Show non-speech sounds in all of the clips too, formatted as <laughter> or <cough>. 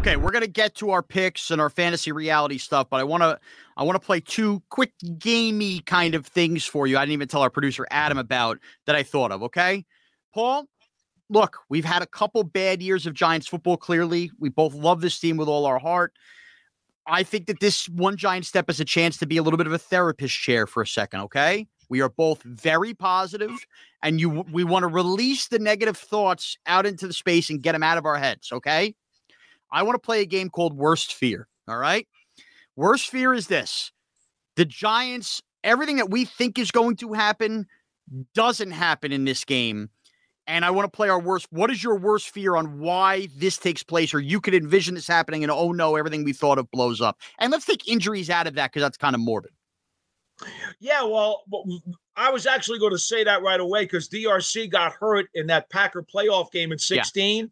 Okay, we're gonna get to our picks and our fantasy reality stuff, but I wanna I wanna play two quick gamey kind of things for you. I didn't even tell our producer Adam about that I thought of. Okay, Paul. Look, we've had a couple bad years of Giants football. Clearly, we both love this team with all our heart. I think that this one giant step is a chance to be a little bit of a therapist chair for a second. Okay, we are both very positive, and you we want to release the negative thoughts out into the space and get them out of our heads. Okay. I want to play a game called Worst Fear. All right. Worst fear is this the Giants, everything that we think is going to happen doesn't happen in this game. And I want to play our worst. What is your worst fear on why this takes place, or you could envision this happening and oh no, everything we thought of blows up? And let's take injuries out of that because that's kind of morbid. Yeah, well, I was actually going to say that right away because DRC got hurt in that Packer playoff game in 16.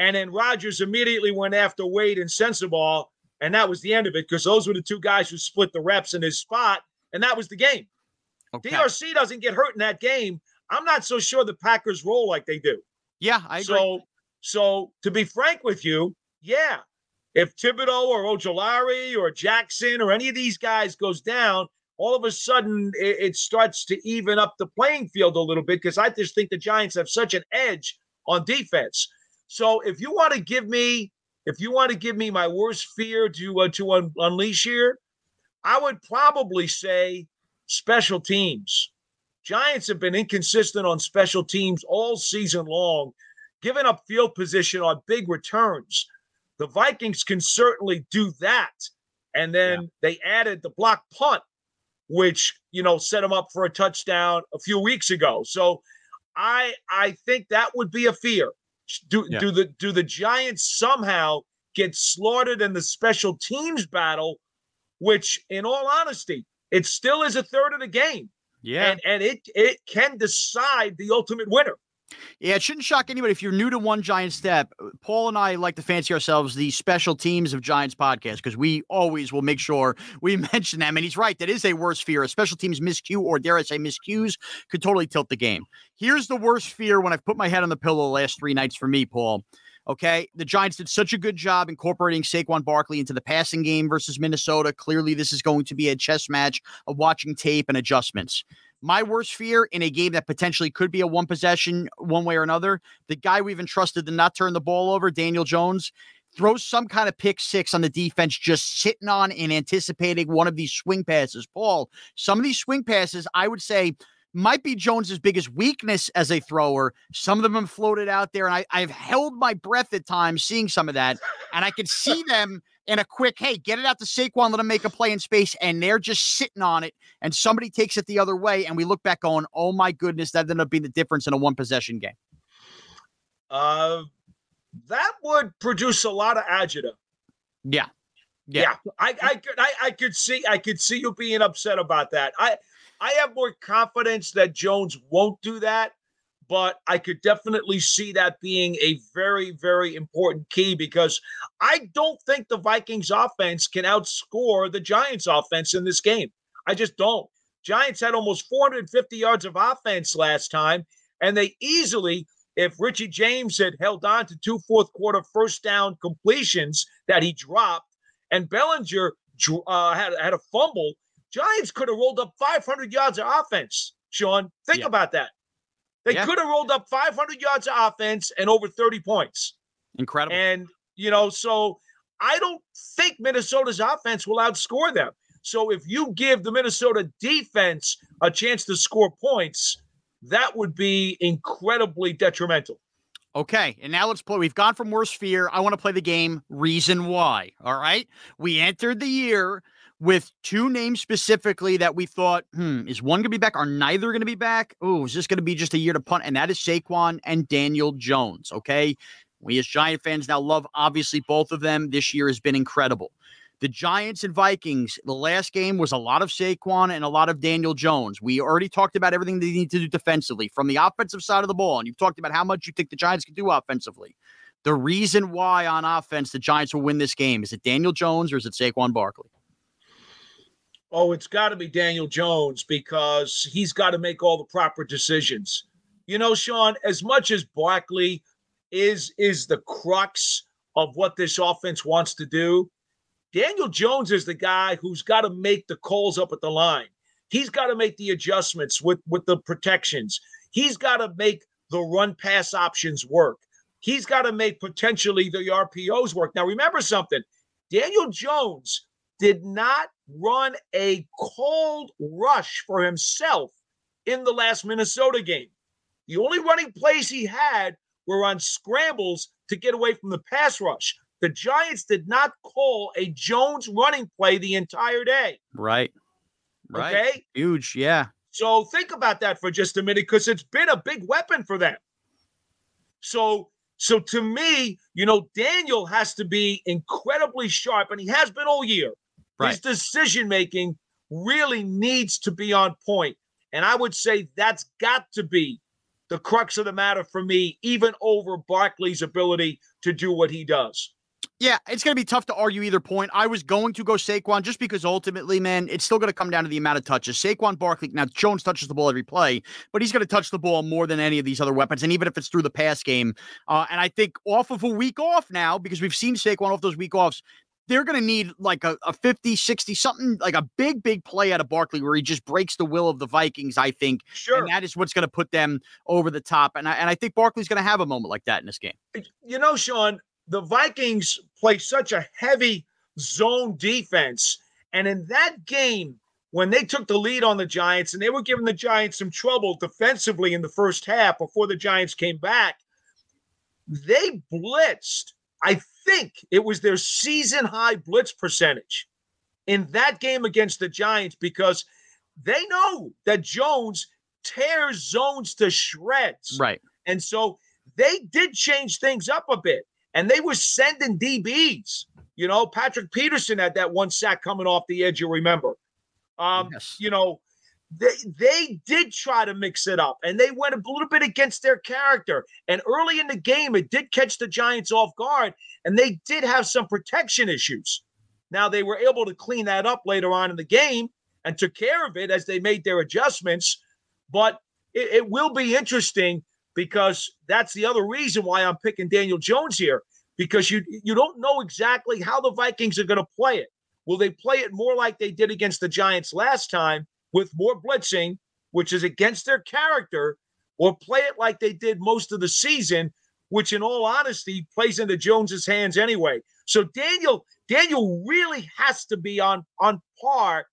And then Rodgers immediately went after Wade and Sensabaugh, and that was the end of it because those were the two guys who split the reps in his spot, and that was the game. Okay. DRC doesn't get hurt in that game. I'm not so sure the Packers roll like they do. Yeah, I agree. So, so to be frank with you, yeah, if Thibodeaux or Ojulari or Jackson or any of these guys goes down, all of a sudden it, it starts to even up the playing field a little bit because I just think the Giants have such an edge on defense. So if you want to give me, if you want to give me my worst fear to uh, to un- unleash here, I would probably say special teams. Giants have been inconsistent on special teams all season long, giving up field position on big returns. The Vikings can certainly do that. And then they added the block punt, which, you know, set them up for a touchdown a few weeks ago. So I I think that would be a fear. Do Yeah. do the do the Giants somehow get slaughtered in the special teams battle, which in all honesty, it still is a third of the game yeah. and and it it can decide the ultimate winner. Yeah, it shouldn't shock anybody if you're new to One Giant Step. Uh, Paul and I like to fancy ourselves the special teams of Giants podcast because we always will make sure we <laughs> mention them. And he's right, that is a worst fear. A special teams miscue, or dare I say miscues, could totally tilt the game. Here's the worst fear when I've put my head on the pillow the last three nights for me, Paul. Okay, the Giants did such a good job incorporating Saquon Barkley into the passing game versus Minnesota. Clearly, this is going to be a chess match of watching tape and adjustments. My worst fear in a game that potentially could be a one possession, one way or another, the guy we've entrusted to not turn the ball over, Daniel Jones, throws some kind of pick six on the defense, just sitting on and anticipating one of these swing passes. Paul, some of these swing passes, I would say, might be Jones's biggest weakness as a thrower. Some of them have floated out there, and I, I've held my breath at times seeing some of that, and I could see <laughs> them in a quick, hey, get it out to Saquon, let him make a play in space, and they're just sitting on it, and somebody takes it the other way, and we look back going, oh my goodness, that ended up being the difference in a one possession game. Uh, that would produce a lot of agita. Yeah. Yeah, I, I could I, I could see I could see you being upset about that. I I have more confidence that Jones won't do that, but I could definitely see that being a very very important key because I don't think the Vikings offense can outscore the Giants offense in this game. I just don't. Giants had almost 450 yards of offense last time, and they easily if Richie James had held on to two fourth quarter first down completions that he dropped, and Bellinger uh, had had a fumble, Giants could have rolled up 500 yards of offense. Sean, think Yeah. about that. They Yeah. could have rolled up 500 yards of offense and over 30 points. Incredible. And, you know, so I don't think Minnesota's offense will outscore them. So if you give the Minnesota defense a chance to score points, that would be incredibly detrimental. Okay, and now let's play. We've gone from worst fear. I want to play the game. Reason why. All right. We entered the year with two names specifically that we thought, hmm, is one going to be back? Are neither going to be back? Oh, is this going to be just a year to punt? And that is Saquon and Daniel Jones. Okay. We as Giant fans now love obviously both of them. This year has been incredible. The Giants and Vikings, the last game was a lot of Saquon and a lot of Daniel Jones. We already talked about everything they need to do defensively from the offensive side of the ball. And you've talked about how much you think the Giants can do offensively. The reason why on offense the Giants will win this game is it Daniel Jones or is it Saquon Barkley? Oh, it's got to be Daniel Jones because he's got to make all the proper decisions. You know, Sean, as much as Barkley is is the crux of what this offense wants to do, Daniel Jones is the guy who's got to make the calls up at the line. He's got to make the adjustments with with the protections. He's got to make the run pass options work. He's got to make potentially the RPOs work. Now remember something. Daniel Jones did not run a cold rush for himself in the last Minnesota game. The only running plays he had were on scrambles to get away from the pass rush. The Giants did not call a Jones running play the entire day. Right. Right. Okay. Huge. Yeah. So think about that for just a minute because it's been a big weapon for them. So, so to me, you know, Daniel has to be incredibly sharp, and he has been all year. Right. His decision making really needs to be on point. And I would say that's got to be the crux of the matter for me, even over Barkley's ability to do what he does. Yeah, it's going to be tough to argue either point. I was going to go Saquon just because ultimately, man, it's still going to come down to the amount of touches. Saquon Barkley, now Jones touches the ball every play, but he's going to touch the ball more than any of these other weapons. And even if it's through the pass game, uh, and I think off of a week off now, because we've seen Saquon off those week offs, they're going to need like a, a 50, 60, something like a big, big play out of Barkley where he just breaks the will of the Vikings, I think. Sure. And that is what's going to put them over the top. And I, and I think Barkley's going to have a moment like that in this game. you know, Sean, the Vikings play such a heavy zone defense. And in that game, when they took the lead on the Giants and they were giving the Giants some trouble defensively in the first half before the Giants came back, they blitzed. I think it was their season high blitz percentage in that game against the Giants because they know that Jones tears zones to shreds. Right. And so they did change things up a bit and they were sending DBs. You know, Patrick Peterson had that one sack coming off the edge, you remember. Um, Yes. you know, they they did try to mix it up and they went a little bit against their character. And early in the game, it did catch the Giants off guard, and they did have some protection issues. Now they were able to clean that up later on in the game and took care of it as they made their adjustments. But it, it will be interesting because that's the other reason why I'm picking Daniel Jones here because you you don't know exactly how the Vikings are going to play it. Will they play it more like they did against the Giants last time with more blitzing, which is against their character, or play it like they did most of the season, which in all honesty plays into Jones's hands anyway. So Daniel Daniel really has to be on on par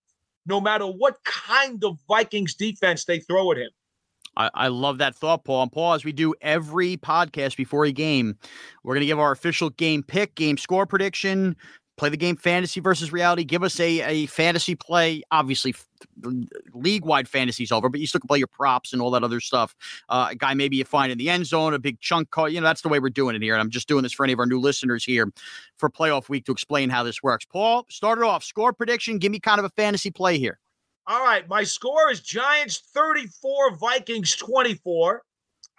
no matter what kind of Vikings defense they throw at him. I, I love that thought, Paul. And Paul, as we do every podcast before a game, we're going to give our official game pick, game score prediction, play the game fantasy versus reality. Give us a, a fantasy play. Obviously, league wide fantasy's over, but you still can play your props and all that other stuff. Uh, a guy maybe you find in the end zone, a big chunk call. You know, that's the way we're doing it here. And I'm just doing this for any of our new listeners here for playoff week to explain how this works. Paul, start it off. Score prediction. Give me kind of a fantasy play here. All right, my score is Giants 34, Vikings 24.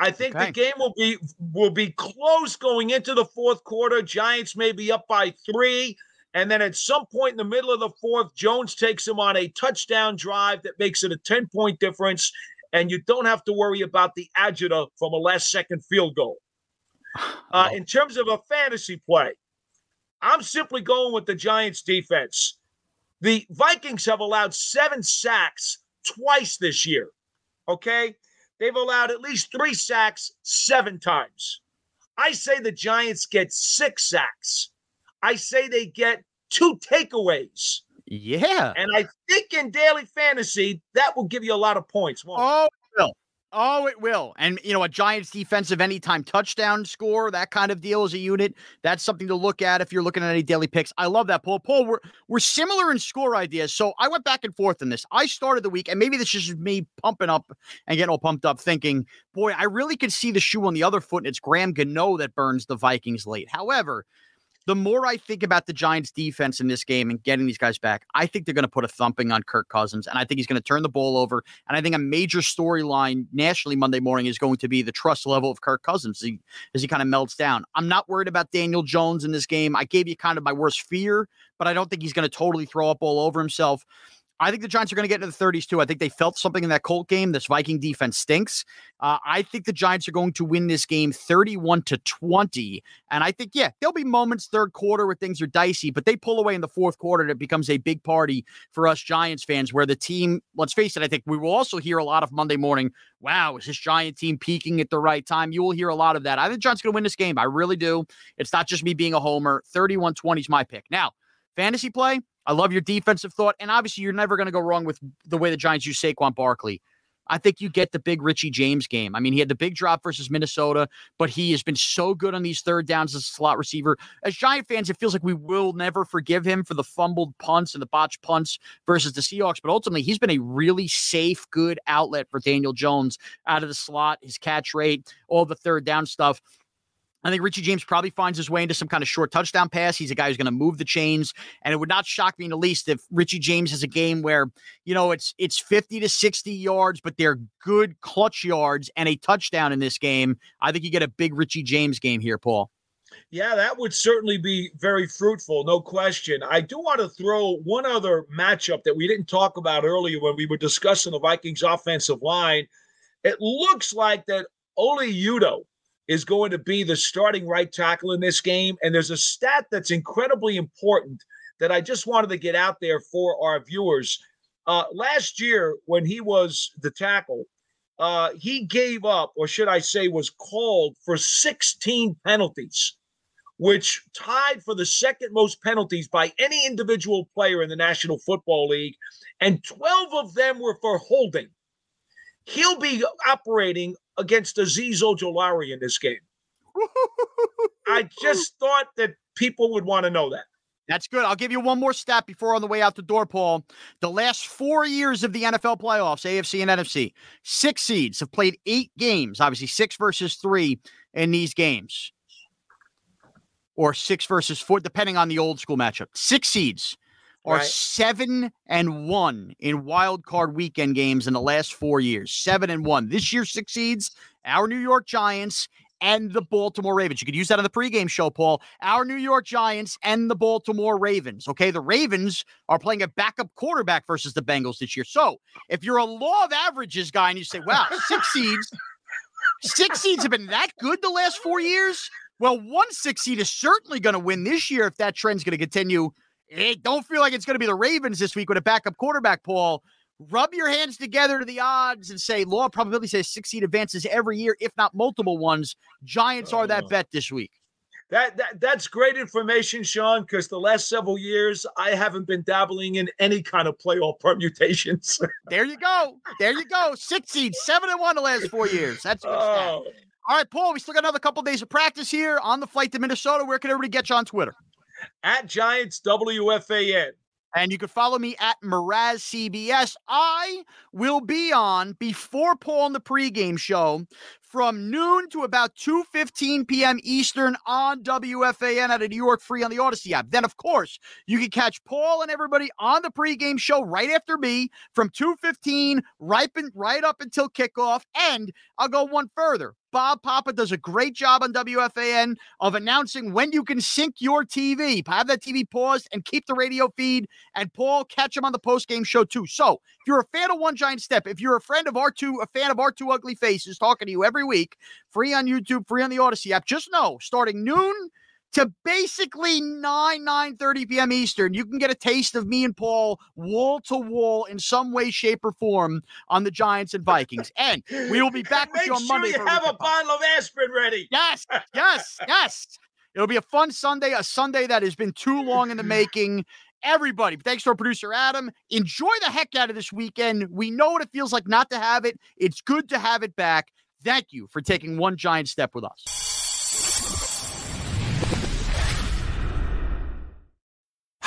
I think Okay. the game will be will be close going into the fourth quarter. Giants may be up by three, and then at some point in the middle of the fourth, Jones takes them on a touchdown drive that makes it a 10 point difference, and you don't have to worry about the agita from a last second field goal. <sighs> Uh, in terms of a fantasy play, I'm simply going with the Giants defense. The Vikings have allowed seven sacks twice this year. Okay. they've allowed at least three sacks seven times. I say the Giants get six sacks. I say they get two takeaways. Yeah. And I think in daily fantasy, that will give you a lot of points. Oh, it will. Oh, it will. And, you know, a Giants defensive anytime touchdown score, that kind of deal as a unit, that's something to look at if you're looking at any daily picks. I love that, Paul. Paul, we're, we're similar in score ideas. So I went back and forth in this. I started the week, and maybe this is just me pumping up and getting all pumped up, thinking, boy, I really could see the shoe on the other foot, and it's Graham Gano that burns the Vikings late. However, the more I think about the Giants defense in this game and getting these guys back, I think they're going to put a thumping on Kirk Cousins. And I think he's going to turn the ball over. And I think a major storyline nationally Monday morning is going to be the trust level of Kirk Cousins as he, as he kind of melts down. I'm not worried about Daniel Jones in this game. I gave you kind of my worst fear, but I don't think he's going to totally throw up all over himself. I think the Giants are going to get into the 30s too. I think they felt something in that Colt game. This Viking defense stinks. Uh, I think the Giants are going to win this game 31 to 20. And I think, yeah, there'll be moments third quarter where things are dicey, but they pull away in the fourth quarter and it becomes a big party for us Giants fans where the team, let's face it, I think we will also hear a lot of Monday morning, wow, is this Giant team peaking at the right time? You will hear a lot of that. I think Giants going to win this game. I really do. It's not just me being a homer. 31 20 is my pick. Now, fantasy play, I love your defensive thought. And obviously, you're never going to go wrong with the way the Giants use Saquon Barkley. I think you get the big Richie James game. I mean, he had the big drop versus Minnesota, but he has been so good on these third downs as a slot receiver. As Giant fans, it feels like we will never forgive him for the fumbled punts and the botched punts versus the Seahawks. But ultimately, he's been a really safe, good outlet for Daniel Jones out of the slot, his catch rate, all the third down stuff. I think Richie James probably finds his way into some kind of short touchdown pass. He's a guy who's going to move the chains, and it would not shock me in the least if Richie James has a game where you know it's it's fifty to sixty yards, but they're good clutch yards and a touchdown in this game. I think you get a big Richie James game here, Paul. Yeah, that would certainly be very fruitful, no question. I do want to throw one other matchup that we didn't talk about earlier when we were discussing the Vikings offensive line. It looks like that Oli Udoh is going to be the starting right tackle in this game. And there's a stat that's incredibly important that I just wanted to get out there for our viewers. Uh, last year, when he was the tackle, uh, he gave up, or should I say, was called for 16 penalties, which tied for the second most penalties by any individual player in the National Football League. And 12 of them were for holding. He'll be operating against Azeez Ojulari in this game. <laughs> I just thought that people would want to know that. That's good. I'll give you one more stat before on the way out the door, Paul. The last four years of the NFL playoffs, AFC and NFC, six seeds have played eight games, obviously six versus three in these games, or six versus four, depending on the old school matchup. Six seeds are right. seven and one in wild card weekend games in the last four years. Seven and one. This year succeeds our New York Giants and the Baltimore Ravens. You could use that on the pregame show, Paul. Our New York Giants and the Baltimore Ravens. Okay, the Ravens are playing a backup quarterback versus the Bengals this year. So if you're a law of averages guy and you say, wow, six seeds, six seeds have been that good the last four years. Well, one six seed is certainly going to win this year if that trend's going to continue it don't feel like it's going to be the Ravens this week with a backup quarterback, Paul. Rub your hands together to the odds and say law probability says six seed advances every year, if not multiple ones. Giants are that oh. bet this week. That, that that's great information, Sean, because the last several years I haven't been dabbling in any kind of playoff permutations. <laughs> there you go. There you go. Six seeds, seven and one the last four years. That's good oh. All right, Paul, we still got another couple of days of practice here on the flight to Minnesota. Where can everybody get you on Twitter? At Giants WFAN. And you can follow me at Mraz CBS. I will be on before Paul on the pregame show from noon to about 2.15 p.m. Eastern on WFAN at a New York Free on the Audacy app. Then, of course, you can catch Paul and everybody on the pregame show right after me from 2.15 right, right up until kickoff. And I'll go one further. Bob Papa does a great job on WFAN of announcing when you can sync your TV. Have that TV paused and keep the radio feed. And Paul, catch him on the post game show too. So if you're a fan of One Giant Step, if you're a friend of our two, a fan of our two ugly faces talking to you every week, free on YouTube, free on the Audacy app, just know starting noon to basically 9 9 30 p.m eastern you can get a taste of me and paul wall to wall in some way shape or form on the giants and vikings. And we will be back with Make you on sure monday you a have a recap. bottle of aspirin ready. yes yes yes. It'll be a fun sunday a sunday that has been too long in the making. Everybody thanks to our producer adam. Enjoy the heck out of this weekend. We know what it feels like not to have it. It's good to have it back. Thank you for taking one giant step with us